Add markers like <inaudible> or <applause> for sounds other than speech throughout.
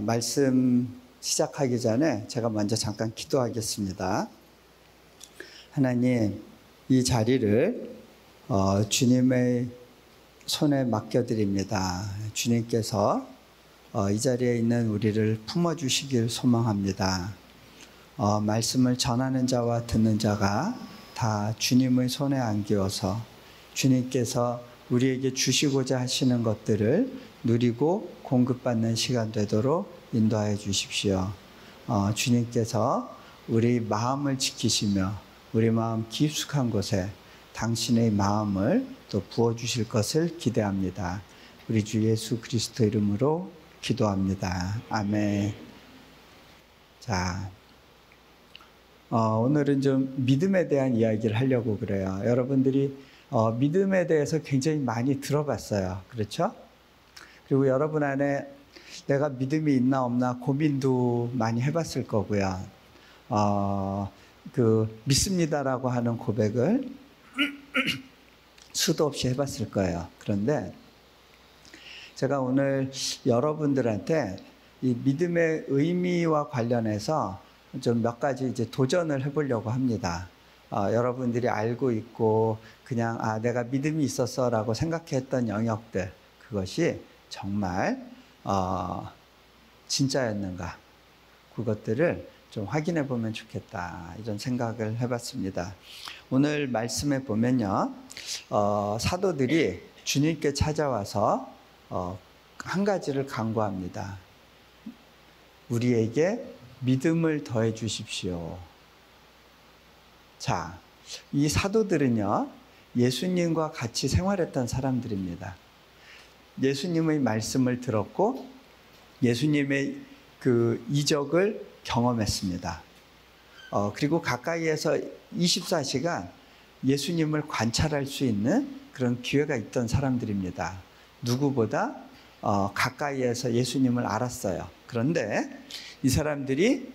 말씀 시작하기 전에 제가 먼저 잠깐 기도하겠습니다. 하나님, 이 자리를 어, 주님의 손에 맡겨드립니다. 주님께서 어, 이 자리에 있는 우리를 품어주시길 소망합니다. 어, 말씀을 전하는 자와 듣는 자가 다 주님의 손에 안기어서 주님께서 우리에게 주시고자 하시는 것들을 누리고 공급받는 시간 되도록 인도하여 주십시오. 어, 주님께서 우리 마음을 지키시며 우리 마음 깊숙한 곳에 당신의 마음을 또 부어주실 것을 기대합니다. 우리 주 예수 그리스도 이름으로 기도합니다. 아멘. 자, 어, 오늘은 좀 믿음에 대한 이야기를 하려고 그래요. 여러분들이 어, 믿음에 대해서 굉장히 많이 들어봤어요. 그렇죠? 그리고 여러분 안에 내가 믿음이 있나 없나 고민도 많이 해봤을 거고요. 어, 그 믿습니다라고 하는 고백을 <clears throat> 수도 없이 해봤을 거예요. 그런데 제가 오늘 여러분들한테 이 믿음의 의미와 관련해서 좀 몇 가지 이제 도전을 해보려고 합니다. 어, 여러분들이 알고 있고 그냥 아 내가 믿음이 있었어라고 생각했던 영역들 그것이 정말 어, 진짜였는가 그것들을 좀 확인해 보면 좋겠다 이런 생각을 해봤습니다. 오늘 말씀에 보면요 어, 사도들이 주님께 찾아와서 어, 한 가지를 강구합니다. 우리에게 믿음을 더해 주십시오. 자, 이 사도들은요, 예수님과 같이 생활했던 사람들입니다. 예수님의 말씀을 들었고, 예수님의 그 이적을 경험했습니다. 어, 그리고 가까이에서 24시간 예수님을 관찰할 수 있는 그런 기회가 있던 사람들입니다. 누구보다 어, 가까이에서 예수님을 알았어요. 그런데 이 사람들이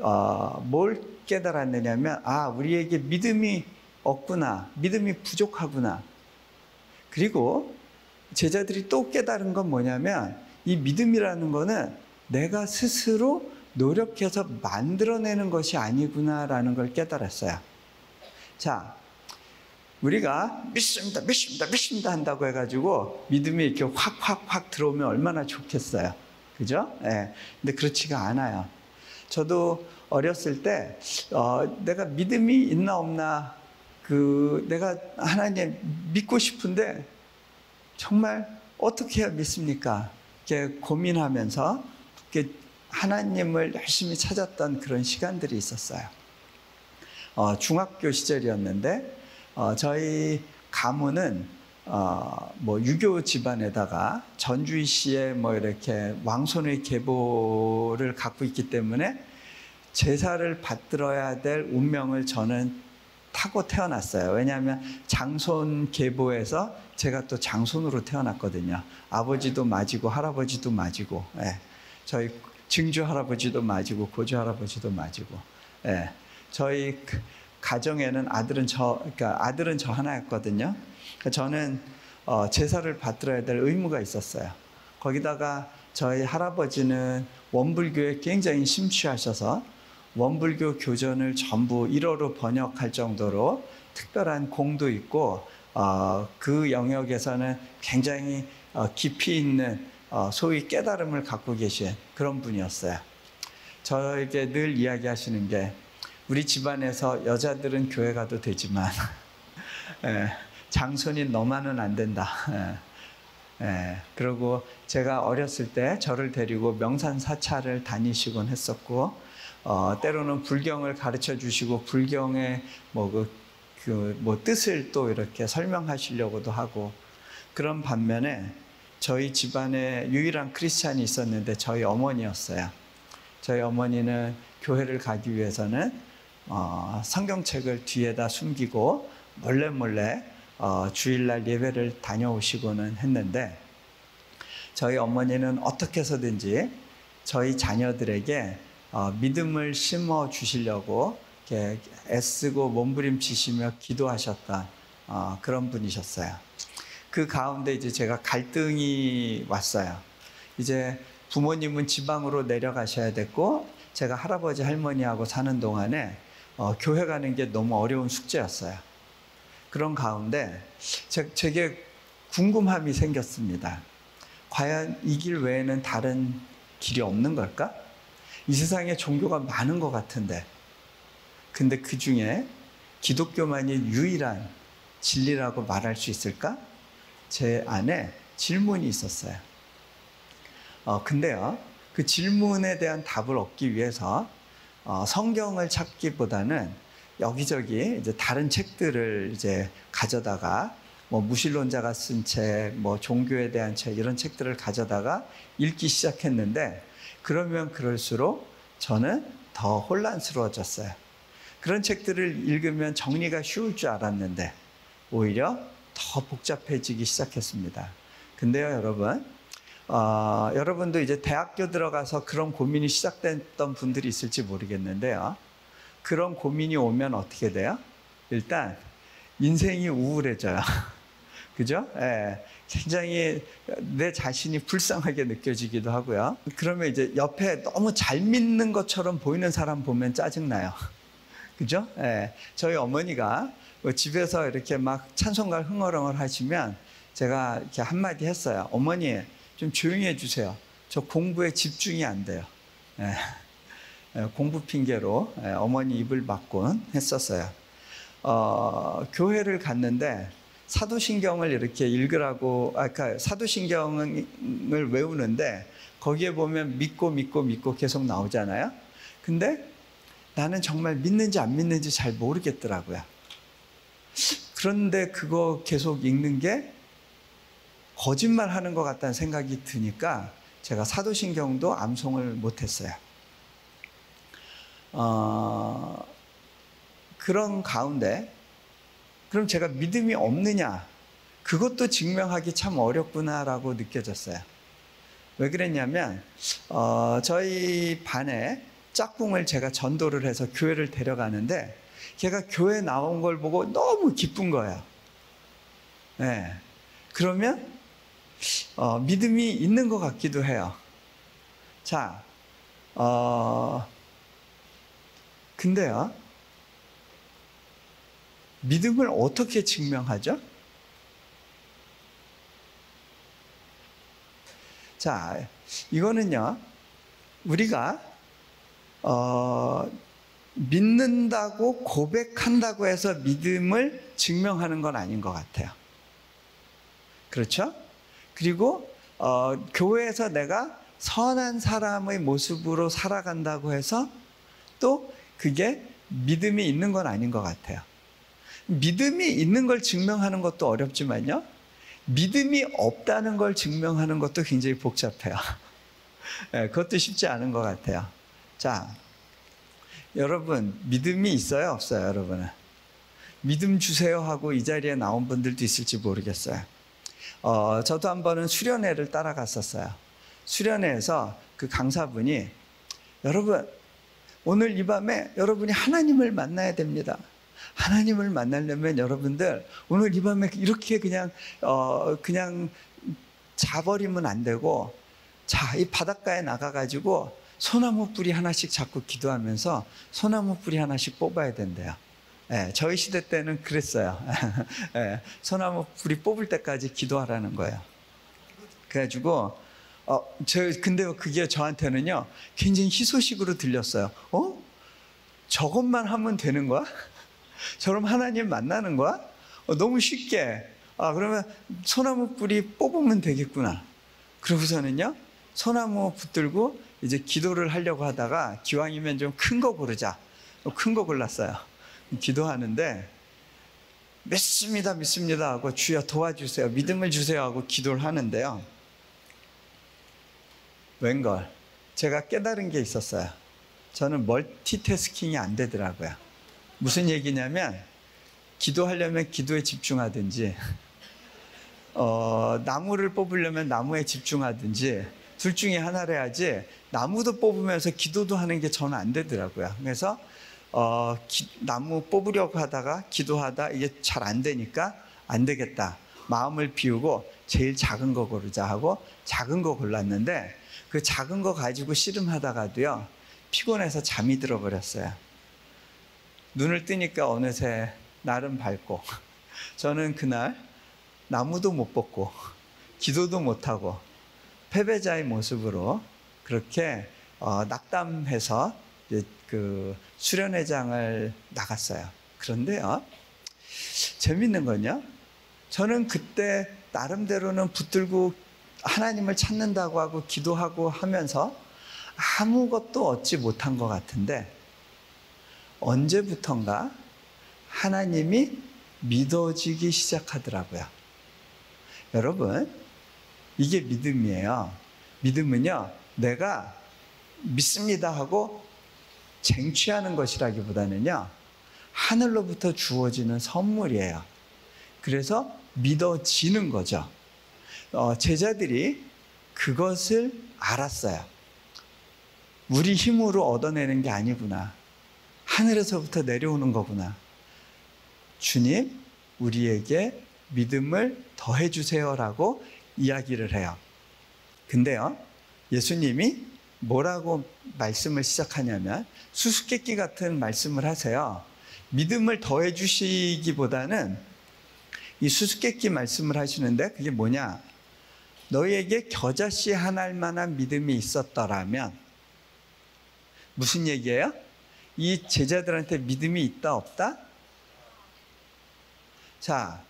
어, 뭘 깨달았느냐면 아 우리에게 믿음이 없구나 믿음이 부족하구나 그리고 제자들이 또 깨달은 건 뭐냐면 이 믿음이라는 거는 내가 스스로 노력해서 만들어내는 것이 아니구나라는 걸 깨달았어요. 자, 우리가 믿습니다, 믿습니다, 믿습니다 한다고 해가지고 믿음이 이렇게 확, 확, 확 들어오면 얼마나 좋겠어요. 그죠? 예. 네. 근데 그렇지가 않아요. 저도 어렸을 때, 어, 내가 믿음이 있나 없나, 그, 내가 하나님 믿고 싶은데, 정말 어떻게 믿습니까? 이렇게 고민하면서, 이렇게 하나님을 열심히 찾았던 그런 시간들이 있었어요. 어, 중학교 시절이었는데, 어, 저희 가문은 어, 뭐 유교 집안에다가 씨의 뭐 이렇게 왕손의 계보를 갖고 있기 때문에 제사를 받들어야 될 운명을 저는 타고 태어났어요. 왜냐하면 장손 계보에서 제가 또 장손으로 태어났거든요. 아버지도 맞이고 할아버지도 맞이고, 예. 저희 증조 할아버지도 맞이고 고조 할아버지도 맞이고, 예. 저희 가정에는 아들은 저, 그러니까 아들은 저 하나였거든요. 그러니까 저는 어, 제사를 받들어야 될 의무가 있었어요. 거기다가 저희 할아버지는 원불교에 굉장히 심취하셔서 원불교 교전을 전부 일어로 번역할 정도로 특별한 공도 있고 어, 그 영역에서는 굉장히 어, 깊이 있는 어, 소위 깨달음을 갖고 계신 그런 분이었어요. 저에게 늘 이야기하시는 게 우리 집안에서 여자들은 교회 가도 되지만 <laughs> 예, 장손이 너만은 안 된다. <laughs> 예. 예. 그리고 제가 어렸을 때 저를 데리고 명산 사찰을 다니시곤 했었고, 어, 때로는 불경을 가르쳐 주시고, 불경의 뭐 그, 그, 뭐 뜻을 또 이렇게 설명하시려고도 하고, 그런 반면에 저희 집안에 유일한 크리스찬이 있었는데 저희 어머니였어요. 저희 어머니는 교회를 가기 위해서는 어, 성경책을 뒤에다 숨기고 몰래 몰래 어, 주일날 예배를 다녀오시고는 했는데 저희 어머니는 어떻게 해서든지 저희 자녀들에게 어, 믿음을 심어 주시려고 애쓰고 몸부림치시며 기도하셨던 어, 그런 분이셨어요. 그 가운데 이제 제가 갈등이 왔어요. 이제 부모님은 지방으로 내려가셔야 됐고 제가 할아버지 할머니하고 사는 동안에 어, 교회 가는 게 너무 어려운 숙제였어요. 그런 가운데 제, 제게 궁금함이 생겼습니다. 과연 이 길 외에는 다른 길이 없는 걸까? 이 세상에 종교가 많은 것 같은데. 근데 그 중에 기독교만이 유일한 진리라고 말할 수 있을까? 제 안에 질문이 있었어요. 어, 근데요, 그 질문에 대한 답을 얻기 위해서 어, 성경을 찾기보다는 여기저기 이제 다른 책들을 이제 가져다가 뭐 무신론자가 쓴 책, 뭐 종교에 대한 책 이런 책들을 가져다가 읽기 시작했는데 그러면 그럴수록 저는 더 혼란스러워졌어요. 그런 책들을 읽으면 정리가 쉬울 줄 알았는데 오히려 더 복잡해지기 시작했습니다. 근데요, 여러분, 어, 여러분도 이제 대학교 들어가서 그런 고민이 시작됐던 분들이 있을지 모르겠는데요. 그런 고민이 오면 어떻게 돼요? 일단 인생이 우울해져요. <laughs> 그죠? 예. 굉장히 내 자신이 불쌍하게 느껴지기도 하고요. 그러면 이제 옆에 너무 잘 믿는 것처럼 보이는 사람 보면 짜증나요. <laughs> 그죠? 예. 저희 어머니가 뭐 집에서 이렇게 막 찬송가 흥얼흥얼 하시면 제가 이렇게 한마디 했어요. 어머니, 좀 조용히 해주세요. 저 공부에 집중이 안 돼요. 예. 예, 공부 핑계로 예, 어머니 입을 막곤 했었어요. 어, 교회를 갔는데 사도신경을 이렇게 읽으라고 아까 그러니까 사도신경을 외우는데 거기에 보면 믿고 믿고 믿고 계속 나오잖아요. 근데 나는 정말 믿는지 안 믿는지 잘 모르겠더라고요. 그런데 그거 계속 읽는 게 거짓말 하는 것 같다는 생각이 드니까 제가 사도신경도 암송을 못했어요. 어, 그런 가운데 그럼 제가 믿음이 없느냐? 그것도 증명하기 참 어렵구나라고 느껴졌어요. 왜 그랬냐면 어, 저희 반에 짝꿍을 제가 전도를 해서 교회를 데려가는데 걔가 교회 나온 걸 보고 너무 기쁜 거예요. 네. 그러면 어, 믿음이 있는 것 같기도 해요. 자, 어, 근데요, 믿음을 어떻게 증명하죠? 자, 이거는요, 우리가, 어, 믿는다고 고백한다고 해서 믿음을 증명하는 건 아닌 것 같아요. 그렇죠? 그리고, 어, 교회에서 내가 선한 사람의 모습으로 살아간다고 해서 또 그게 믿음이 있는 건 아닌 것 같아요. 믿음이 있는 걸 증명하는 것도 어렵지만요. 믿음이 없다는 걸 증명하는 것도 굉장히 복잡해요. 네, <laughs> 그것도 쉽지 않은 것 같아요. 자, 여러분, 믿음이 있어요? 없어요? 여러분은? 믿음 주세요 하고 이 자리에 나온 분들도 있을지 모르겠어요. 어, 저도 한 번은 수련회를 따라갔었어요. 수련회에서 그 강사분이 여러분, 오늘 이 밤에 여러분이 하나님을 만나야 됩니다. 하나님을 만나려면 여러분들 오늘 이 밤에 이렇게 그냥 어 그냥 자버리면 안 되고 자 이 바닷가에 나가 가지고 소나무 뿌리 하나씩 잡고 기도하면서 소나무 뿌리 하나씩 뽑아야 된대요. 예, 저희 시대 때는 그랬어요. <laughs> 예, 소나무 뿌리 뽑을 때까지 기도하라는 거예요. 그래가지고 어, 저 근데 그게 저한테는요 굉장히 희소식으로 들렸어요. 어? 저것만 하면 되는 거야? 저럼 하나님 만나는 거야? 어, 너무 쉽게. 아, 그러면 소나무 뿌리 뽑으면 되겠구나. 그러고서는요, 소나무 붙들고 이제 기도를 하려고 하다가 기왕이면 좀 큰 거 고르자. 큰 거 골랐어요. 기도하는데, 믿습니다, 믿습니다 하고 주여 도와주세요. 믿음을 주세요 하고 기도를 하는데요. 웬걸. 제가 깨달은 게 있었어요. 저는 멀티태스킹이 안 되더라고요. 무슨 얘기냐면 기도하려면 기도에 집중하든지 어, 나무를 뽑으려면 나무에 집중하든지 둘 중에 하나를 해야지 나무도 뽑으면서 기도도 하는 게 저는 안 되더라고요. 그래서 어, 기, 나무 뽑으려고 하다가 기도하다 이게 잘 안 되니까 안 되겠다. 마음을 비우고 제일 작은 거 고르자 하고 작은 거 골랐는데 그 작은 거 가지고 씨름하다가도요, 피곤해서 잠이 들어버렸어요. 눈을 뜨니까 어느새 날은 밝고, <laughs> 저는 그날 나무도 못 뽑고, 기도도 못 하고, 패배자의 모습으로 그렇게 어, 낙담해서 그 수련회장을 나갔어요. 그런데요, 재밌는 건요, 저는 그때 나름대로는 붙들고 하나님을 찾는다고 하고 기도하고 하면서 아무것도 얻지 못한 것 같은데 언제부턴가 하나님이 믿어지기 시작하더라고요. 여러분, 이게 믿음이에요. 믿음은요, 내가 믿습니다 하고 쟁취하는 것이라기보다는요, 하늘로부터 주어지는 선물이에요. 그래서 믿어지는 거죠. 어, 제자들이 그것을 알았어요. 우리 힘으로 얻어내는 게 아니구나. 하늘에서부터 내려오는 거구나. 주님, 우리에게 믿음을 더해 주세요라고 이야기를 해요. 근데요, 예수님이 뭐라고 말씀을 시작하냐면 수수께끼 같은 말씀을 하세요. 믿음을 더해 주시기보다는 이 수수께끼 말씀을 하시는데 그게 뭐냐? 너희에게 겨자씨 하나일 만한 믿음이 있었더라면 무슨 얘기예요? 이 제자들한테 믿음이 있다 없다? 자,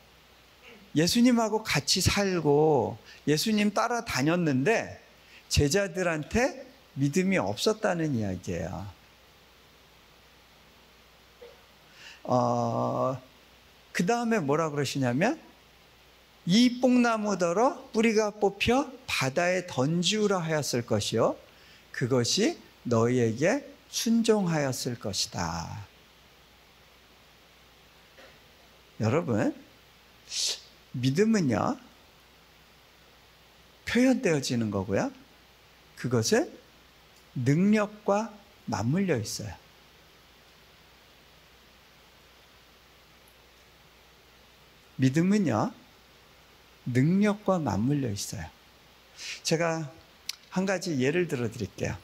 예수님하고 같이 살고 예수님 따라 다녔는데 제자들한테 믿음이 없었다는 이야기예요. 어, 그 다음에 뭐라 그러시냐면 이 뽕나무더러 뿌리가 뽑혀 바다에 던지우라 하였을 것이요. 그것이 너희에게 순종하였을 것이다. 여러분, 믿음은요, 표현되어지는 거고요. 그것은 능력과 맞물려 있어요. 믿음은요, 능력과 맞물려 있어요. 제가 한 가지 예를 들어 드릴게요.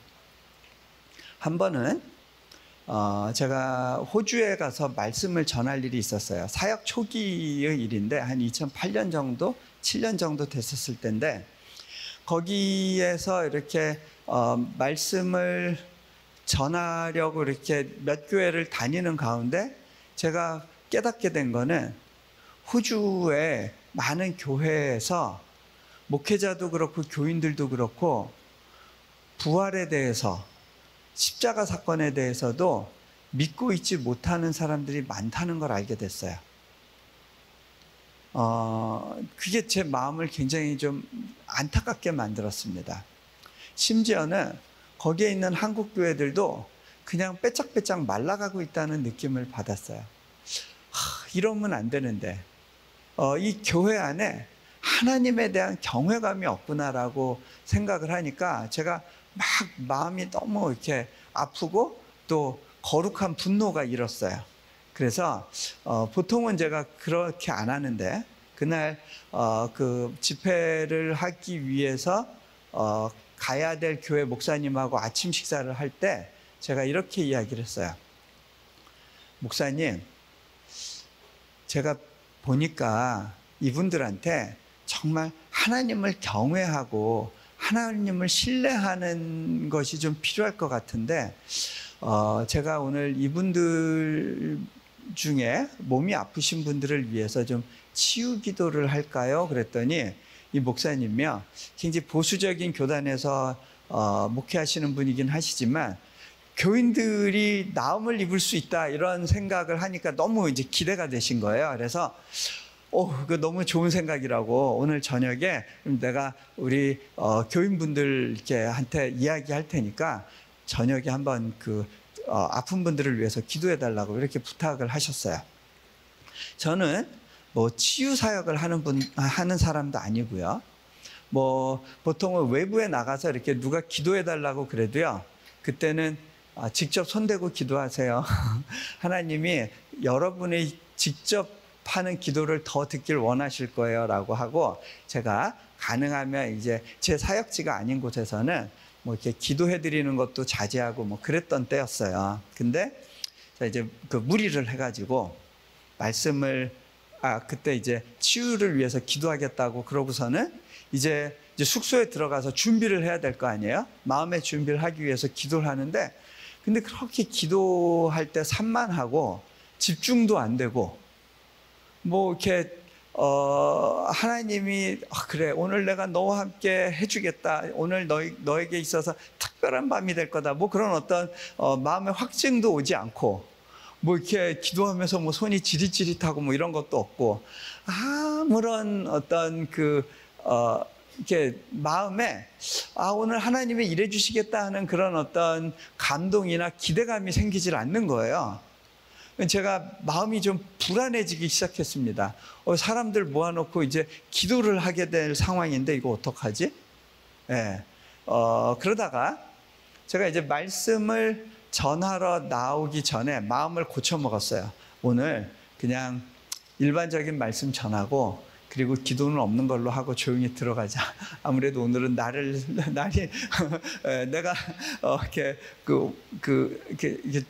한 번은 어, 제가 호주에 가서 말씀을 전할 일이 있었어요. 사역 초기의 일인데 한 2008년 정도, 7년 정도 됐었을 때인데 거기에서 이렇게 어, 말씀을 전하려고 이렇게 몇 교회를 다니는 가운데 제가 깨닫게 된 거는 호주의 많은 교회에서 목회자도 그렇고 교인들도 그렇고 부활에 대해서 십자가 사건에 대해서도 믿고 있지 못하는 사람들이 많다는 걸 알게 됐어요. 어, 그게 제 마음을 굉장히 좀 안타깝게 만들었습니다. 심지어는 거기에 있는 한국 교회들도 그냥 빼짝빼짝 말라가고 있다는 느낌을 받았어요. 하, 이러면 안 되는데 어, 이 교회 안에 하나님에 대한 경외감이 없구나라고 생각을 하니까 제가 막 마음이 너무 이렇게 아프고 또 거룩한 분노가 일었어요. 그래서 어, 보통은 제가 그렇게 안 하는데 그날 어, 그 집회를 하기 위해서 어, 가야 될 교회 목사님하고 아침 식사를 할 때 제가 이렇게 이야기를 했어요. 목사님, 제가 보니까 이분들한테 정말 하나님을 경외하고 하나님을 신뢰하는 것이 좀 필요할 것 같은데, 어, 제가 오늘 이분들 중에 몸이 아프신 분들을 위해서 좀 치유 기도를 할까요? 그랬더니 이 목사님이요. 굉장히 보수적인 교단에서 어, 목회하시는 분이긴 하시지만 교인들이 나음을 입을 수 있다 이런 생각을 하니까 너무 이제 기대가 되신 거예요. 그래서 오, 그 너무 좋은 생각이라고 오늘 저녁에 내가 우리 어, 교인분들 이렇게 한테 이야기할 테니까 저녁에 한번 그 어, 아픈 분들을 위해서 기도해 달라고 이렇게 부탁을 하셨어요. 저는 뭐 치유 사역을 하는 분 하는 사람도 아니고요. 뭐 보통은 외부에 나가서 이렇게 누가 기도해 달라고 그래도요. 그때는 직접 손대고 기도하세요. <laughs> 하나님이 여러분의 직접 하는 기도를 더 듣길 원하실 거예요. 라고 하고 제가 가능하면 이제 제 사역지가 아닌 곳에서는 뭐 이렇게 기도해 드리는 것도 자제하고 뭐 그랬던 때였어요. 근데 자 이제 그 무리를 해가지고 말씀을 아 그때 이제 치유를 위해서 기도하겠다고 그러고서는 이제 이제 숙소에 들어가서 준비를 해야 될 거 아니에요? 마음의 준비를 하기 위해서 기도를 하는데 근데 그렇게 기도할 때 산만하고 집중도 안 되고 뭐 이렇게 어 하나님이 아, 그래 오늘 내가 너와 함께 해주겠다 오늘 너 너에게 있어서 특별한 밤이 될 거다 뭐 그런 어떤 어, 마음의 확증도 오지 않고 뭐 이렇게 기도하면서 뭐 손이 지릿지릿하고 뭐 이런 것도 없고 아무런 어떤 그 어, 이렇게 마음에 아 오늘 하나님이 일해 주시겠다 하는 그런 어떤 감동이나 기대감이 생기질 않는 거예요. 제가 마음이 좀 불안해지기 시작했습니다. 어, 사람들 모아놓고 이제 기도를 하게 될 상황인데 이거 어떡하지? 예. 어, 그러다가 제가 이제 말씀을 전하러 나오기 전에 마음을 고쳐 먹었어요. 오늘 그냥 일반적인 말씀 전하고 그리고 기도는 없는 걸로 하고 조용히 들어가자. <laughs> 아무래도 오늘은 나를 <laughs> 날이 <laughs> 내가 어, 이렇게 그, 그 이렇게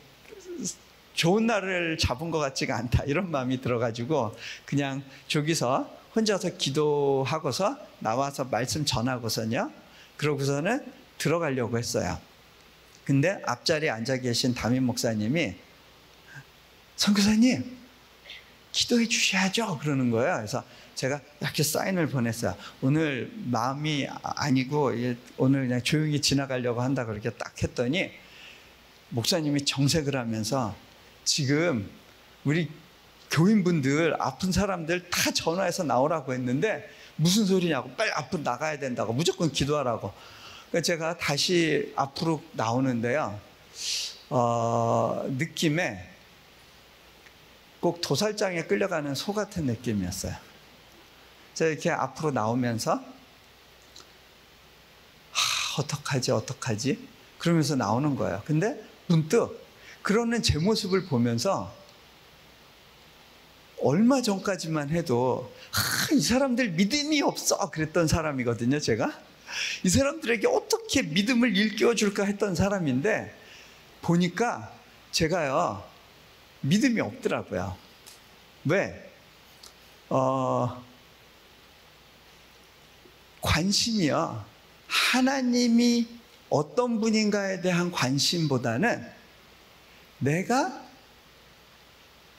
좋은 날을 잡은 것 같지가 않다. 이런 마음이 들어가지고 그냥 저기서 혼자서 기도하고서 나와서 말씀 전하고서요. 그러고서는 들어가려고 했어요. 근데 앞자리에 앉아 계신 담임 목사님이 선교사님 기도해 주셔야죠 그러는 거예요. 그래서 제가 이렇게 사인을 보냈어요. 오늘 마음이 아니고 오늘 그냥 조용히 지나가려고 한다 그렇게 딱 했더니 목사님이 정색을 하면서 지금 우리 교인분들 아픈 사람들 다 전화해서 나오라고 했는데 무슨 소리냐고 빨리 앞으로 나가야 된다고 무조건 기도하라고. 제가 다시 앞으로 나오는데요. 어, 느낌에 꼭 도살장에 끌려가는 소 같은 느낌이었어요. 제가 이렇게 앞으로 나오면서 하, 어떡하지 어떡하지? 그러면서 나오는 거예요. 근데 문득 그러는 제 모습을 보면서 얼마 전까지만 해도 아, 이 사람들 믿음이 없어 그랬던 사람이거든요 제가. 이 사람들에게 어떻게 믿음을 일깨워 줄까 했던 사람인데 보니까 제가요 믿음이 없더라고요. 왜? 어, 관심이요. 하나님이 어떤 분인가에 대한 관심보다는 내가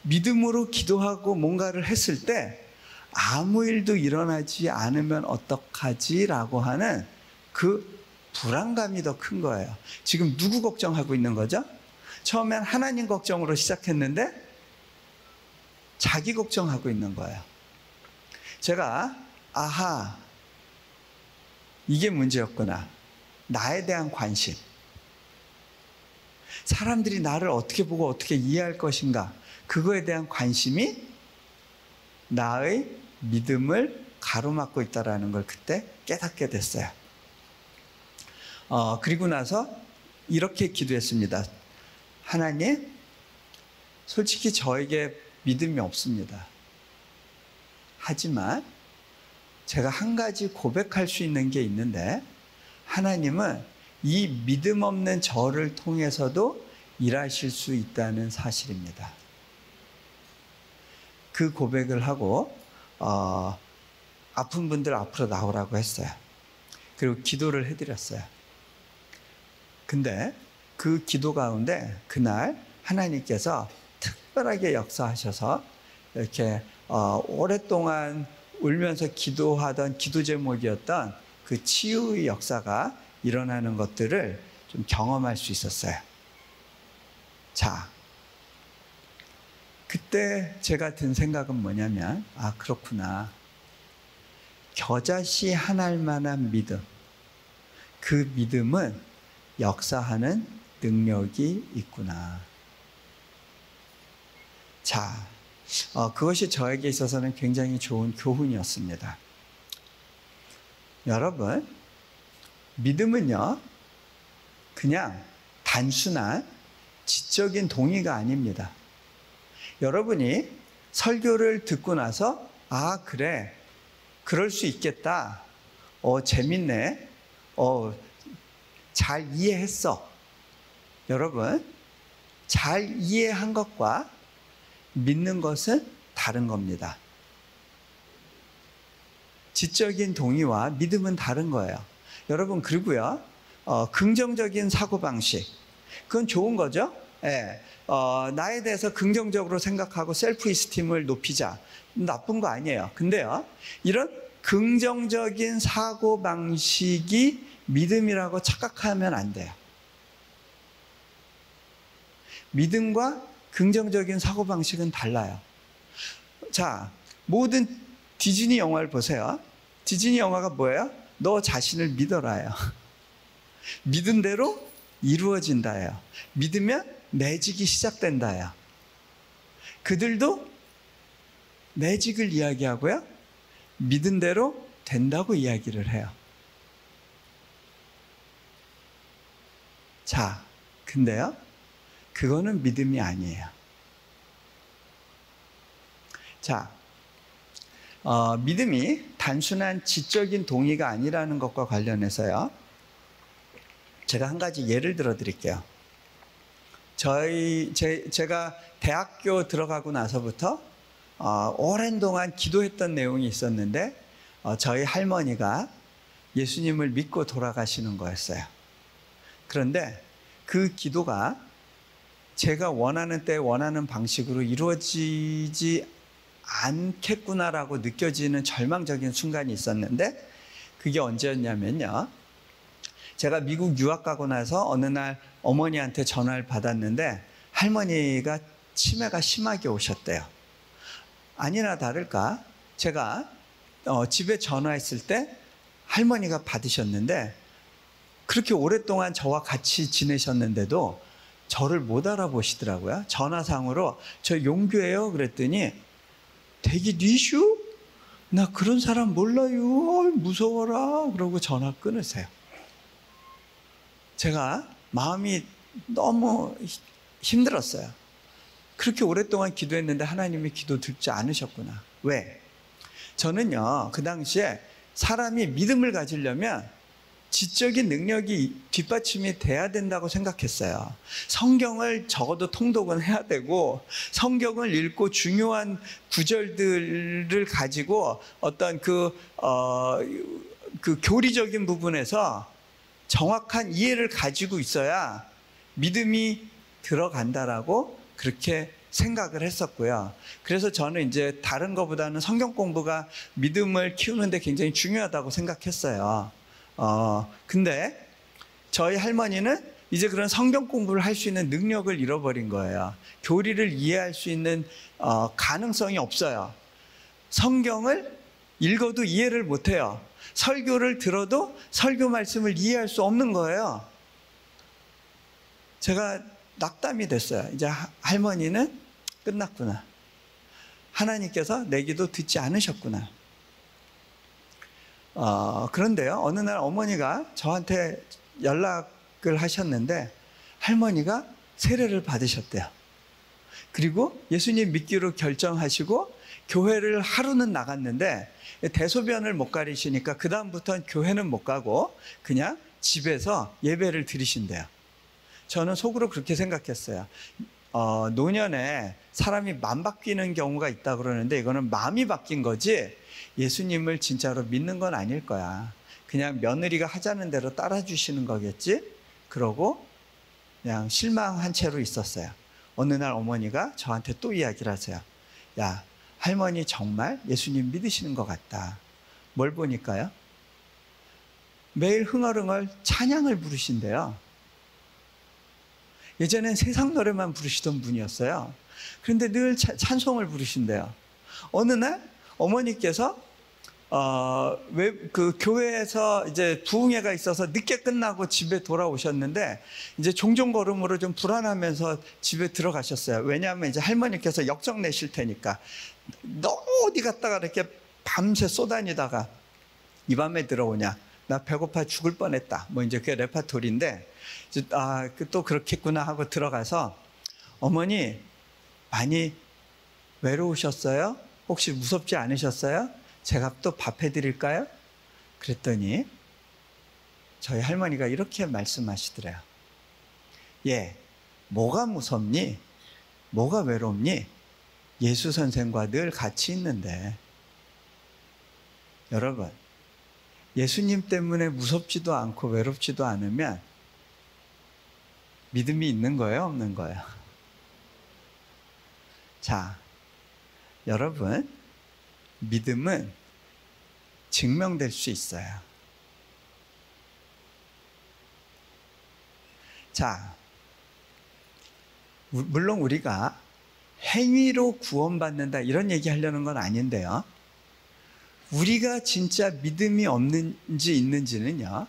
믿음으로 기도하고 뭔가를 했을 때 아무 일도 일어나지 않으면 어떡하지라고 하는 그 불안감이 더 큰 거예요. 지금 누구 걱정하고 있는 거죠? 처음엔 하나님 걱정으로 시작했는데 자기 걱정하고 있는 거예요. 제가 아하 이게 문제였구나. 나에 대한 관심. 사람들이 나를 어떻게 보고 어떻게 이해할 것인가 그거에 대한 관심이 나의 믿음을 가로막고 있다라는 걸 그때 깨닫게 됐어요. 어, 그리고 나서 이렇게 기도했습니다. 하나님, 솔직히 저에게 믿음이 없습니다. 하지만 제가 한 가지 고백할 수 있는 게 있는데 하나님은 이 믿음 없는 저를 통해서도 일하실 수 있다는 사실입니다. 그 고백을 하고 어, 아픈 분들 앞으로 나오라고 했어요. 그리고 기도를 해드렸어요. 근데 그 기도 가운데 그날 하나님께서 특별하게 역사하셔서 이렇게 어, 오랫동안 울면서 기도하던 기도 제목이었던 그 치유의 역사가 일어나는 것들을 좀 경험할 수 있었어요. 자, 그때 제가 든 생각은 뭐냐면, 아, 그렇구나. 겨자씨 하나일 만한 믿음. 그 믿음은 역사하는 능력이 있구나. 자, 어, 그것이 저에게 있어서는 굉장히 좋은 교훈이었습니다. 여러분, 믿음은요, 그냥 단순한 지적인 동의가 아닙니다. 여러분이 설교를 듣고 나서 아 그래 그럴 수 있겠다. 어 재밌네. 어 잘 이해했어. 여러분 잘 이해한 것과 믿는 것은 다른 겁니다. 지적인 동의와 믿음은 다른 거예요. 여러분 그리고요 어, 긍정적인 사고 방식 그건 좋은 거죠. 예, 어, 나에 대해서 긍정적으로 생각하고 셀프 이스팀을 높이자 나쁜 거 아니에요. 근데요 이런 긍정적인 사고 방식이 믿음이라고 착각하면 안 돼요. 믿음과 긍정적인 사고 방식은 달라요. 자, 모든 디즈니 영화를 보세요. 디즈니 영화가 뭐예요? 너 자신을 믿어라요. <laughs> 믿은 대로 이루어진다예요. 믿으면 매직이 시작된다예요. 그들도 매직을 이야기하고요. 믿은 대로 된다고 이야기를 해요. 자, 근데요. 그거는 믿음이 아니에요. 자, 어, 믿음이 단순한 지적인 동의가 아니라는 것과 관련해서요. 제가 한 가지 예를 들어 드릴게요. 저희, 제, 제가 대학교 들어가고 나서부터 어, 오랜 동안 기도했던 내용이 있었는데 어, 저희 할머니가 예수님을 믿고 돌아가시는 거였어요. 그런데 그 기도가 제가 원하는 때 원하는 방식으로 이루어지지 않겠구나라고 느껴지는 절망적인 순간이 있었는데 그게 언제였냐면요. 제가 미국 유학 가고 나서 어느 날 어머니한테 전화를 받았는데 할머니가 치매가 심하게 오셨대요. 아니나 다를까 제가 어, 집에 전화했을 때 할머니가 받으셨는데 그렇게 오랫동안 저와 같이 지내셨는데도 저를 못 알아보시더라고요. 전화상으로 저 용규예요. 그랬더니 되게 니슈? 나 그런 사람 몰라요. 무서워라. 그러고 전화 끊으세요. 제가 마음이 너무 힘들었어요. 그렇게 오랫동안 기도했는데 하나님이 기도 듣지 않으셨구나. 왜? 저는요, 그 당시에 사람이 믿음을 가지려면 지적인 능력이 뒷받침이 돼야 된다고 생각했어요. 성경을 적어도 통독은 해야 되고, 성경을 읽고 중요한 구절들을 가지고 어떤 그, 어, 그 교리적인 부분에서 정확한 이해를 가지고 있어야 믿음이 들어간다라고 그렇게 생각을 했었고요. 그래서 저는 이제 다른 것보다는 성경 공부가 믿음을 키우는데 굉장히 중요하다고 생각했어요. 어, 근데 저희 할머니는 이제 그런 성경 공부를 할 수 있는 능력을 잃어버린 거예요. 교리를 이해할 수 있는 어, 가능성이 없어요. 성경을 읽어도 이해를 못해요. 설교를 들어도 설교 말씀을 이해할 수 없는 거예요. 제가 낙담이 됐어요. 이제 할머니는 끝났구나. 하나님께서 내 기도 듣지 않으셨구나. 어, 그런데요, 어느 날 어머니가 저한테 연락을 하셨는데 할머니가 세례를 받으셨대요. 그리고 예수님 믿기로 결정하시고 교회를 하루는 나갔는데 대소변을 못 가리시니까 그다음부터는 교회는 못 가고 그냥 집에서 예배를 드리신대요. 저는 속으로 그렇게 생각했어요. 어, 노년에 사람이 맘 바뀌는 경우가 있다 그러는데 이거는 마음이 바뀐 거지 예수님을 진짜로 믿는 건 아닐 거야. 그냥 며느리가 하자는 대로 따라주시는 거겠지? 그러고 그냥 실망한 채로 있었어요. 어느 날 어머니가 저한테 또 이야기를 하세요. 야, 할머니 정말 예수님 믿으시는 것 같다. 뭘 보니까요? 매일 흥얼흥얼 찬양을 부르신대요. 예전엔 세상 노래만 부르시던 분이었어요. 그런데 늘 찬송을 부르신대요. 어느 날 어머니께서 어, 왜, 그 교회에서 이제 부흥회가 있어서 늦게 끝나고 집에 돌아오셨는데 이제 종종 걸음으로 좀 불안하면서 집에 들어가셨어요. 왜냐하면 이제 할머니께서 역정 내실 테니까 너 어디 갔다가 이렇게 밤새 쏘다니다가 이 밤에 들어오냐. 나 배고파 죽을 뻔했다. 뭐 이제 그게 레파토리인데 아, 그또 그렇겠구나 하고 들어가서 어머니 많이 외로우셨어요? 혹시 무섭지 않으셨어요? 제가 또 밥 해드릴까요? 그랬더니 저희 할머니가 이렇게 말씀하시더래요. 예, 뭐가 무섭니? 뭐가 외롭니? 예수 선생과 늘 같이 있는데. 여러분, 예수님 때문에 무섭지도 않고 외롭지도 않으면 믿음이 있는 거예요? 없는 거예요? 자, 여러분, 믿음은 증명될 수 있어요. 자, 물론 우리가 행위로 구원받는다 이런 얘기 하려는 건 아닌데요. 우리가 진짜 믿음이 없는지 있는지는요.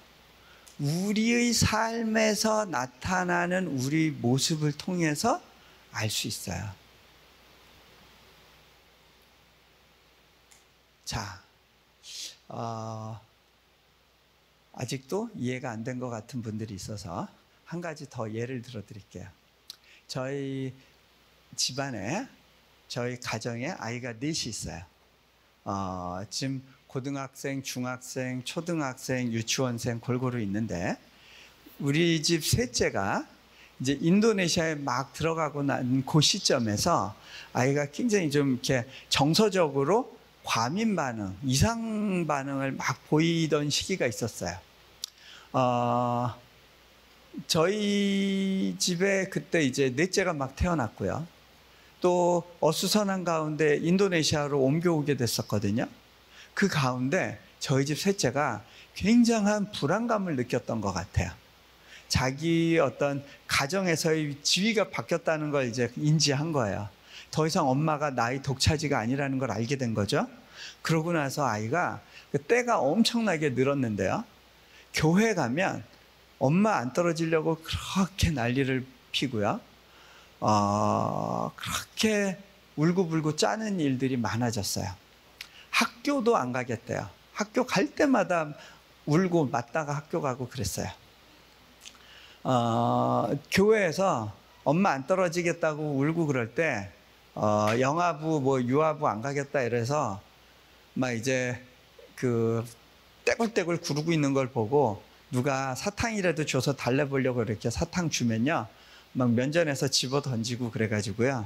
우리의 삶에서 나타나는 우리 모습을 통해서 알 수 있어요. 자, 어, 아직도 이해가 안 된 것 같은 분들이 있어서 한 가지 더 예를 들어 드릴게요. 저희 집안에, 저희 가정에 아이가 넷이 있어요. 어, 지금 고등학생, 중학생, 초등학생, 유치원생 골고루 있는데 우리 집 셋째가 이제 인도네시아에 막 들어가고 난 그 시점에서 아이가 굉장히 좀 이렇게 정서적으로 과민 반응, 이상 반응을 막 보이던 시기가 있었어요. 어, 저희 집에 그때 이제 넷째가 막 태어났고요. 또 어수선한 가운데 인도네시아로 옮겨오게 됐었거든요. 그 가운데 저희 집 셋째가 굉장한 불안감을 느꼈던 것 같아요. 자기 어떤 가정에서의 지위가 바뀌었다는 걸 이제 인지한 거예요. 더 이상 엄마가 나의 독차지가 아니라는 걸 알게 된 거죠. 그러고 나서 아이가 그 때가 엄청나게 늘었는데요. 교회 가면 엄마 안 떨어지려고 그렇게 난리를 피고요. 어, 그렇게 울고불고 짜는 일들이 많아졌어요. 학교도 안 가겠대요. 학교 갈 때마다 울고 맞다가 학교 가고 그랬어요. 어, 교회에서 엄마 안 떨어지겠다고 울고 그럴 때 어, 영아부 뭐 유아부 안 가겠다 이래서 막 이제 그 떼굴떼굴 구르고 있는 걸 보고 누가 사탕이라도 줘서 달래보려고 이렇게 사탕 주면요. 막 면전에서 집어 던지고 그래가지고요.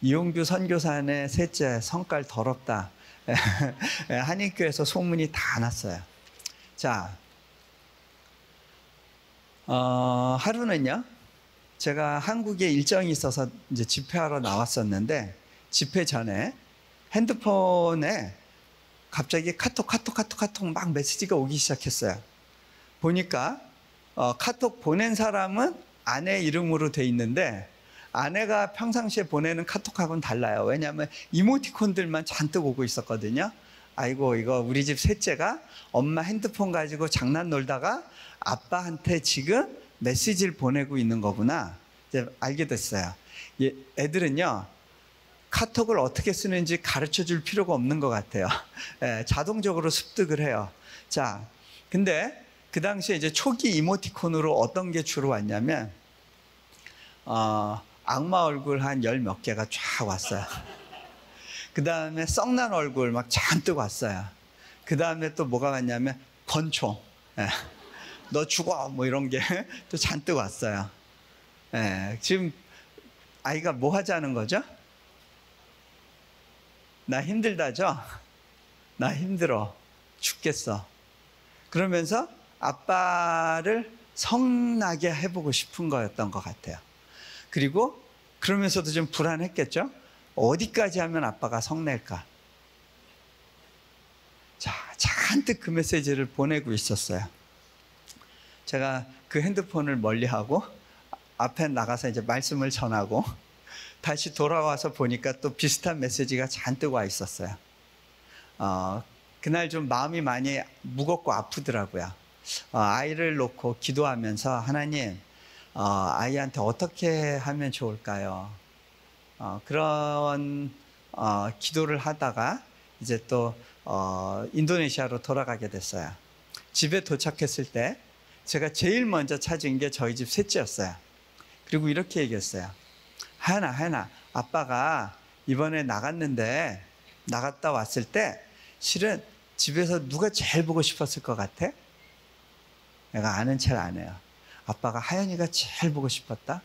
이용규 선교사의 셋째 성깔 더럽다. <laughs> 한인교에서 소문이 다 났어요. 자, 어, 하루는요. 제가 한국에 일정이 있어서 이제 집회하러 나왔었는데 집회 전에 핸드폰에 갑자기 카톡, 카톡, 카톡, 카톡 막 메시지가 오기 시작했어요. 보니까 어, 카톡 보낸 사람은 아내 이름으로 돼 있는데 아내가 평상시에 보내는 카톡하고는 달라요. 왜냐하면 이모티콘들만 잔뜩 오고 있었거든요. 아이고 이거 우리 집 셋째가 엄마 핸드폰 가지고 장난 놀다가 아빠한테 지금 메시지를 보내고 있는 거구나. 이제 알게 됐어요. 예, 애들은요. 카톡을 어떻게 쓰는지 가르쳐 줄 필요가 없는 것 같아요. <laughs> 예, 자동적으로 습득을 해요. 자, 근데 그 당시에 이제 초기 이모티콘으로 어떤 게 주로 왔냐면, 어, 악마 얼굴 한 열 몇 개가 쫙 왔어요. 그 다음에 썩난 얼굴 막 잔뜩 왔어요. 그 다음에 또 뭐가 왔냐면, 권총. 예, 너 죽어! 뭐 이런 게 <laughs> 또 잔뜩 왔어요. 예, 지금 아이가 뭐 하자는 거죠? 나 힘들다죠? 나 힘들어. 죽겠어. 그러면서 아빠를 성나게 해보고 싶은 거였던 것 같아요. 그리고 그러면서도 좀 불안했겠죠? 어디까지 하면 아빠가 성낼까? 자, 잔뜩 그 메시지를 보내고 있었어요. 제가 그 핸드폰을 멀리하고 앞에 나가서 이제 말씀을 전하고 다시 돌아와서 보니까 또 비슷한 메시지가 잔뜩 와 있었어요. 어, 그날 좀 마음이 많이 무겁고 아프더라고요. 어, 아이를 놓고 기도하면서 하나님, 어, 아이한테 어떻게 하면 좋을까요? 어, 그런 어, 기도를 하다가 이제 또 어, 인도네시아로 돌아가게 됐어요. 집에 도착했을 때 제가 제일 먼저 찾은 게 저희 집 셋째였어요. 그리고 이렇게 얘기했어요. 하나, 하나, 아빠가 이번에 나갔는데 나갔다 왔을 때 실은 집에서 누가 제일 보고 싶었을 것 같아? 내가 아는 체를 안 해요. 아빠가 하연이가 제일 보고 싶었다?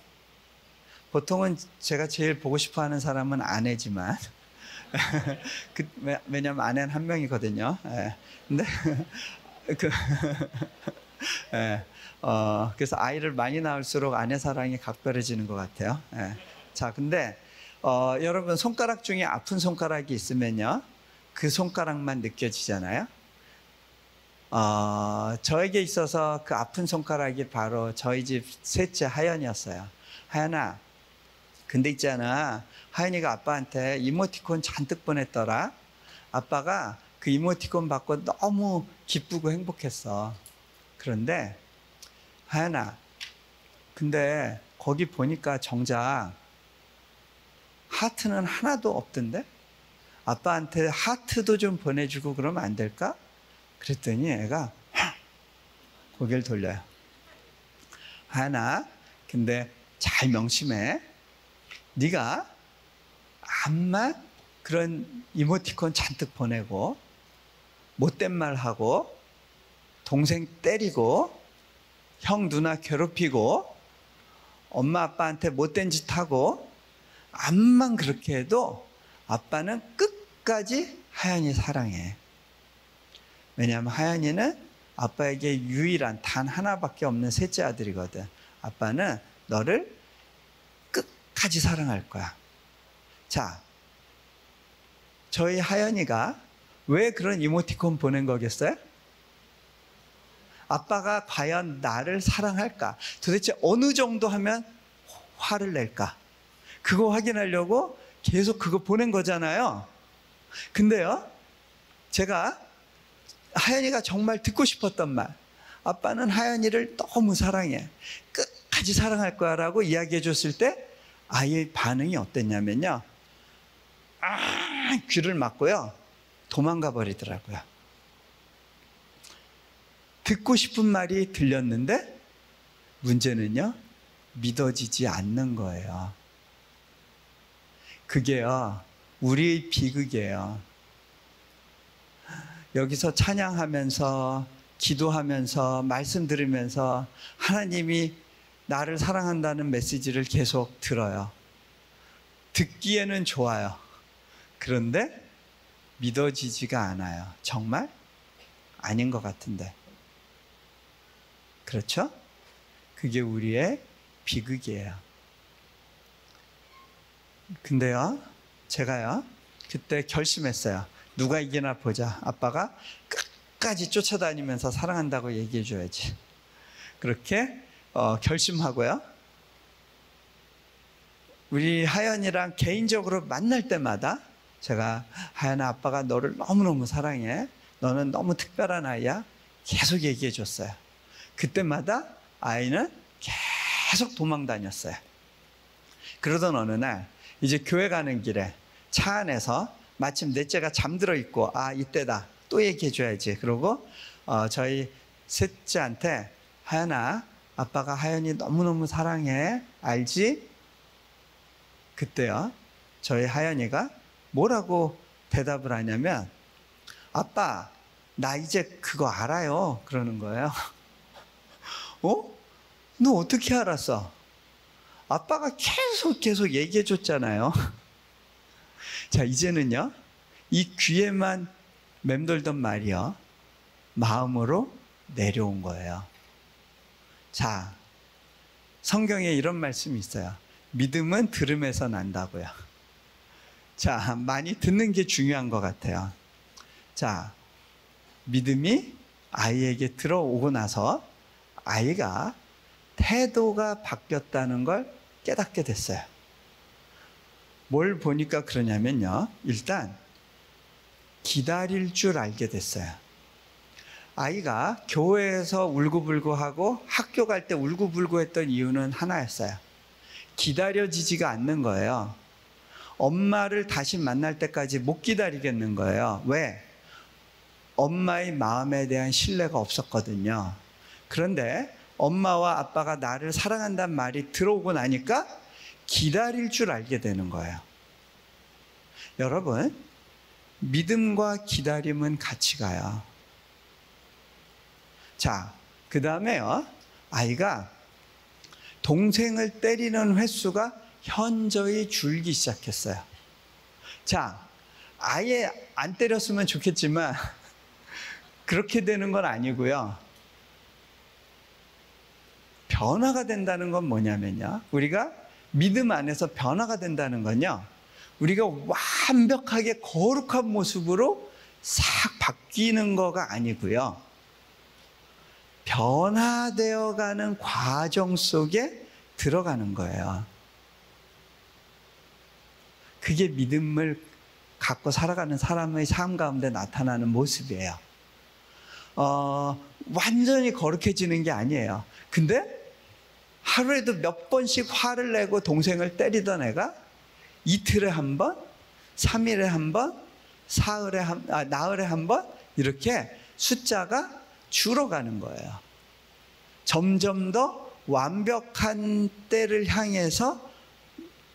보통은 제가 제일 보고 싶어 하는 사람은 아내지만, <laughs> 그, 왜냐면 아내는 한 명이거든요. 예. 근데, <laughs> 그, 예. 어, 그래서 아이를 많이 낳을수록 아내 사랑이 각별해지는 것 같아요. 예. 자, 근데, 어, 여러분 손가락 중에 아픈 손가락이 있으면요. 그 손가락만 느껴지잖아요. 어, 저에게 있어서 그 아픈 손가락이 바로 저희 집 셋째 하연이었어요. 하연아, 근데 있잖아. 하연이가 아빠한테 이모티콘 잔뜩 보냈더라. 아빠가 그 이모티콘 받고 너무 기쁘고 행복했어. 그런데 하연아, 근데 거기 보니까 정작 하트는 하나도 없던데? 아빠한테 하트도 좀 보내주고 그러면 안 될까? 그랬더니 애가 고개를 돌려요. 하나, 근데 잘 명심해. 네가 암만 그런 이모티콘 잔뜩 보내고 못된 말 하고 동생 때리고 형 누나 괴롭히고 엄마 아빠한테 못된 짓 하고 암만 그렇게 해도 아빠는 끝까지 하연이 사랑해. 왜냐하면 하연이는 아빠에게 유일한 단 하나밖에 없는 셋째 아들이거든. 아빠는 너를 끝까지 사랑할 거야. 자, 저희 하연이가 왜 그런 이모티콘 보낸 거겠어요? 아빠가 과연 나를 사랑할까? 도대체 어느 정도 하면 화를 낼까? 그거 확인하려고 계속 그거 보낸 거잖아요. 근데요, 제가 하연이가 정말 듣고 싶었던 말. 아빠는 하연이를 너무 사랑해. 끝까지 사랑할 거야 라고 이야기해 줬을 때 아이의 반응이 어땠냐면요. 아, 귀를 막고요. 도망가 버리더라고요. 듣고 싶은 말이 들렸는데 문제는요. 믿어지지 않는 거예요. 그게요. 우리의 비극이에요. 여기서 찬양하면서 기도하면서 말씀 들으면서 하나님이 나를 사랑한다는 메시지를 계속 들어요. 듣기에는 좋아요. 그런데 믿어지지가 않아요. 정말? 아닌 것 같은데. 그렇죠? 그게 우리의 비극이에요. 근데요, 제가요, 그때 결심했어요. 누가 이기나 보자. 아빠가 끝까지 쫓아다니면서 사랑한다고 얘기해 줘야지. 그렇게 어, 결심하고요. 우리 하연이랑 개인적으로 만날 때마다 제가 하연아 아빠가 너를 너무너무 사랑해. 너는 너무 특별한 아이야. 계속 얘기해 줬어요. 그때마다 아이는 계속 도망 다녔어요. 그러던 어느 날 이제 교회 가는 길에 차 안에서 마침 넷째가 잠들어 있고 아 이때다 또 얘기해 줘야지 그러고 어, 저희 셋째한테 하연아 아빠가 하연이 너무너무 사랑해 알지? 그때요 저희 하연이가 뭐라고 대답을 하냐면 아빠 나 이제 그거 알아요 그러는 거예요 어? 너 어떻게 알았어? 아빠가 계속 계속 얘기해 줬잖아요 <laughs> 자, 이제는요, 이 귀에만 맴돌던 말이요, 마음으로 내려온 거예요. 자, 성경에 이런 말씀이 있어요. 믿음은 들음에서 난다고요. 자, 많이 듣는 게 중요한 것 같아요. 자, 믿음이 아이에게 들어오고 나서 아이가 태도가 바뀌었다는 걸 깨닫게 됐어요. 뭘 보니까 그러냐면요. 일단 기다릴 줄 알게 됐어요. 아이가 교회에서 울고불고하고 학교 갈 때 울고불고 했던 이유는 하나였어요. 기다려지지가 않는 거예요. 엄마를 다시 만날 때까지 못 기다리겠는 거예요. 왜? 엄마의 마음에 대한 신뢰가 없었거든요. 그런데 엄마와 아빠가 나를 사랑한다는 말이 들어오고 나니까 기다릴 줄 알게 되는 거예요. 여러분, 믿음과 기다림은 같이 가요. 자, 그 다음에요. 아이가 동생을 때리는 횟수가 현저히 줄기 시작했어요. 자, 아예 안 때렸으면 좋겠지만, <laughs> 그렇게 되는 건 아니고요. 변화가 된다는 건 뭐냐면요. 우리가 믿음 안에서 변화가 된다는 건요. 우리가 완벽하게 거룩한 모습으로 싹 바뀌는 거가 아니고요. 변화되어 가는 과정 속에 들어가는 거예요. 그게 믿음을 갖고 살아가는 사람의 삶 가운데 나타나는 모습이에요. 어, 완전히 거룩해지는 게 아니에요. 근데 하루에도 몇 번씩 화를 내고 동생을 때리던 애가 이틀에 한 번, 3일에 한 번, 사흘에 한, 아, 나흘에 한 번, 이렇게 숫자가 줄어가는 거예요. 점점 더 완벽한 때를 향해서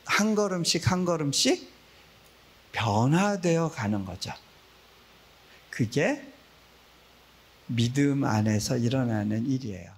한 걸음씩 한 걸음씩 변화되어 가는 거죠. 그게 믿음 안에서 일어나는 일이에요.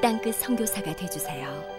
땅끝 선교사가 되주세요.